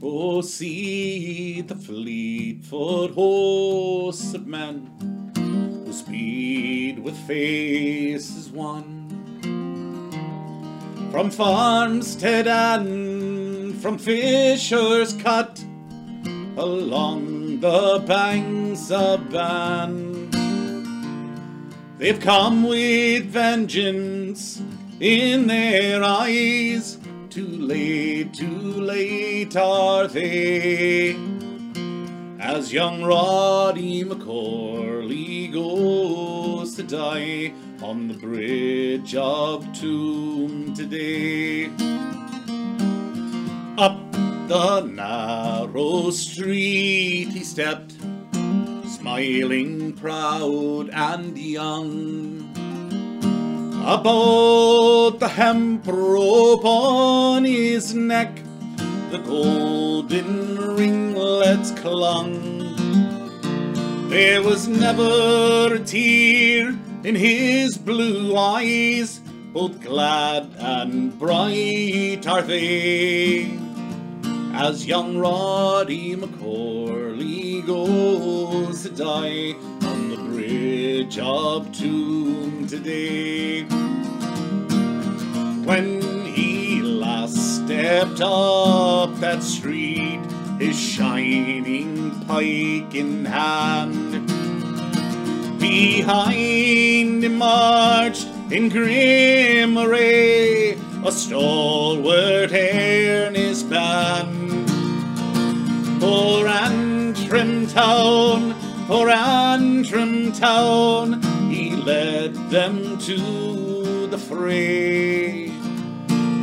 Oh, see the fleet foot hosts of men, who speed with faces one. From farmstead and from fishers cut, along the banks of Bann. They've come with vengeance in their eyes, too late, too late are they. As young Roddy McCorley goes to die on the bridge of Toom today. Up the narrow street he stepped, smiling proud and young. About the hemp rope on his neck, the golden ringlets clung. There was never a tear in his blue eyes, both glad and bright are they. As young Roddy McCorley goes to die the of Toom today. When he last stepped up that street, his shining pike in hand, behind him marched in grim array a stalwart earnest band. For Antrim town, for Antrim town, he led them to the fray.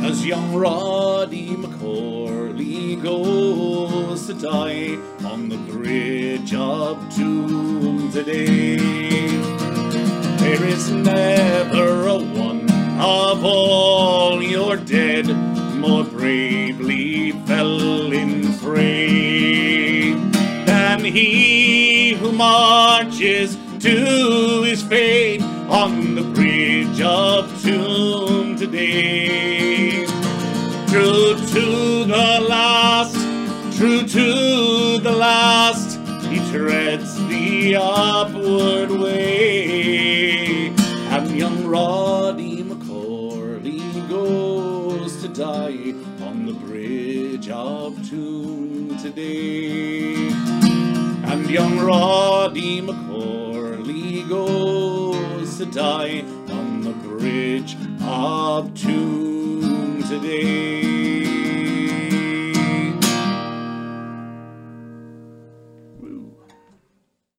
As young Roddy McCorley goes to die on the bridge of Toom today. There is never a one of all your dead more bravely fell in fray than he who marches to his fate on the bridge of Toom today. True to the last, true to the last, he treads the upward way. And young Roddy McCorley goes to die on the bridge of Toom today young Roddy McCorley goes to die on the bridge of Toom today.